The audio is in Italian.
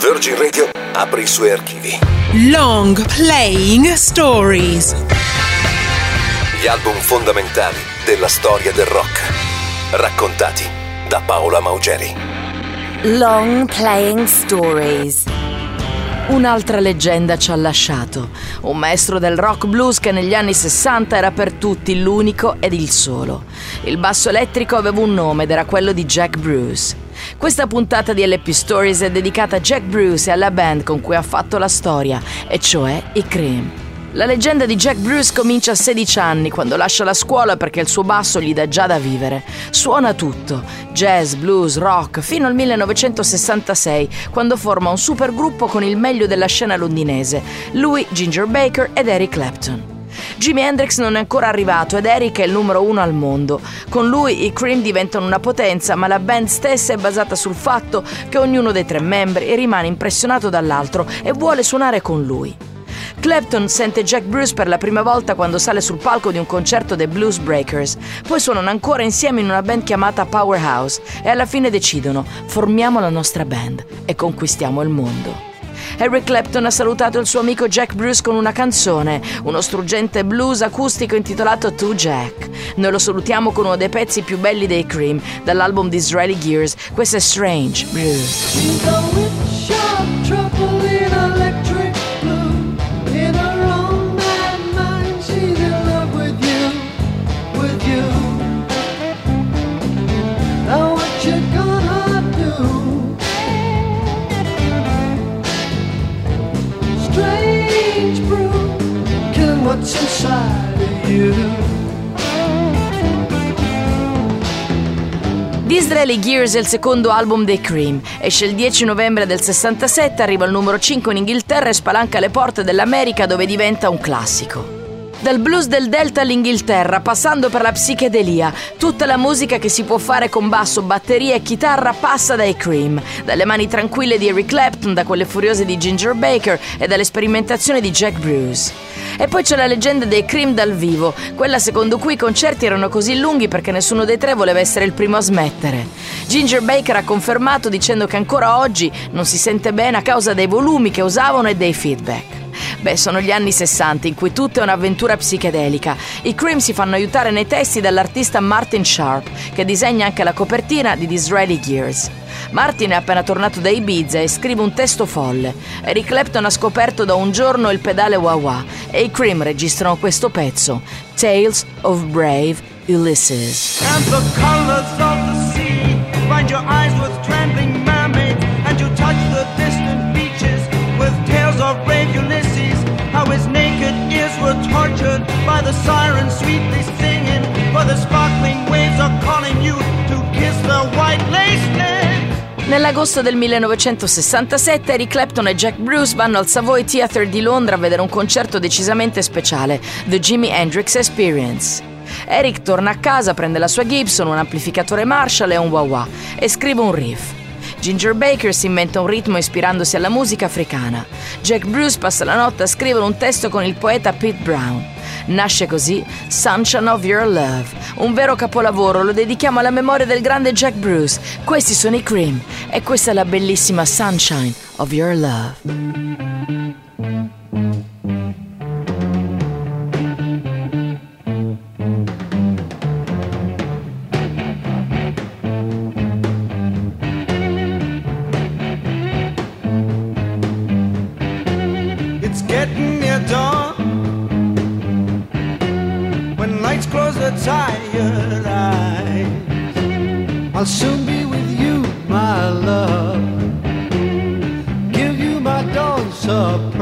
Virgin Radio apre i suoi archivi. Long Playing Stories. Gli album fondamentali della storia del rock. Raccontati da Paola Maugeri. Long Playing Stories. Un'altra leggenda ci ha lasciato. Un maestro del rock blues che negli anni 60 era per tutti l'unico ed il solo. Il basso elettrico aveva un nome ed era quello di Jack Bruce. Questa puntata di LP Stories è dedicata a Jack Bruce e alla band con cui ha fatto la storia, e cioè i Cream. La leggenda di Jack Bruce comincia a 16 anni, quando lascia la scuola perché il suo basso gli dà già da vivere. Suona tutto, jazz, blues, rock, fino al 1966, quando forma un supergruppo con il meglio della scena londinese, lui, Ginger Baker ed Eric Clapton. Jimi Hendrix non è ancora arrivato ed Eric è il numero uno al mondo. Con lui i Cream diventano una potenza, ma la band stessa è basata sul fatto che ognuno dei tre membri rimane impressionato dall'altro e vuole suonare con lui. Clapton sente Jack Bruce per la prima volta quando sale sul palco di un concerto dei Blues Breakers, poi suonano ancora insieme in una band chiamata Powerhouse e alla fine decidono formiamo la nostra band e conquistiamo il mondo. Eric Clapton ha salutato il suo amico Jack Bruce con una canzone, uno struggente blues acustico intitolato To Jack. Noi lo salutiamo con uno dei pezzi più belli dei Cream, dall'album Disraeli Gears. Questo è Strange Blues. What's inside of you. Disraeli Gears è il secondo album dei Cream. Esce il 10 novembre del 67, arriva al numero 5 in Inghilterra e spalanca le porte dell'America dove diventa un classico. Dal blues del Delta all'Inghilterra, passando per la psichedelia, tutta la musica che si può fare con basso, batteria e chitarra passa dai Cream, dalle mani tranquille di Eric Clapton, da quelle furiose di Ginger Baker e dalle sperimentazioni di Jack Bruce. E poi c'è la leggenda dei Cream dal vivo, quella secondo cui i concerti erano così lunghi perché nessuno dei tre voleva essere il primo a smettere. Ginger Baker ha confermato dicendo che ancora oggi non si sente bene a causa dei volumi che usavano e dei feedback. Beh, sono gli anni 60 in cui tutto è un'avventura psichedelica. I Cream si fanno aiutare nei testi dall'artista Martin Sharp, che disegna anche la copertina di Disraeli Gears. Martin è appena tornato da Ibiza e scrive un testo folle. Eric Clapton ha scoperto da un giorno il pedale wah wah e i Cream registrano questo pezzo, Tales of Brave Ulysses. And the colors of the sea find your eyes tortured by the sirens sweetly singing, for the sparkling waves are calling you to kiss the white lace net. Nell'agosto del 1967 Eric Clapton e Jack Bruce vanno al Savoy Theatre di Londra a vedere un concerto decisamente speciale, The Jimi Hendrix Experience. Eric torna a casa, prende la sua Gibson, un amplificatore Marshall e un wah wah e scrive un riff. Ginger Baker si inventa un ritmo ispirandosi alla musica africana. Jack Bruce passa la notte a scrivere un testo con il poeta Pete Brown. Nasce così Sunshine of Your Love, un vero capolavoro, lo dedichiamo alla memoria del grande Jack Bruce. Questi sono i Cream e questa è la bellissima Sunshine of Your Love. Tired eyes. I'll soon be with you, my love. Give you my dawn surprise.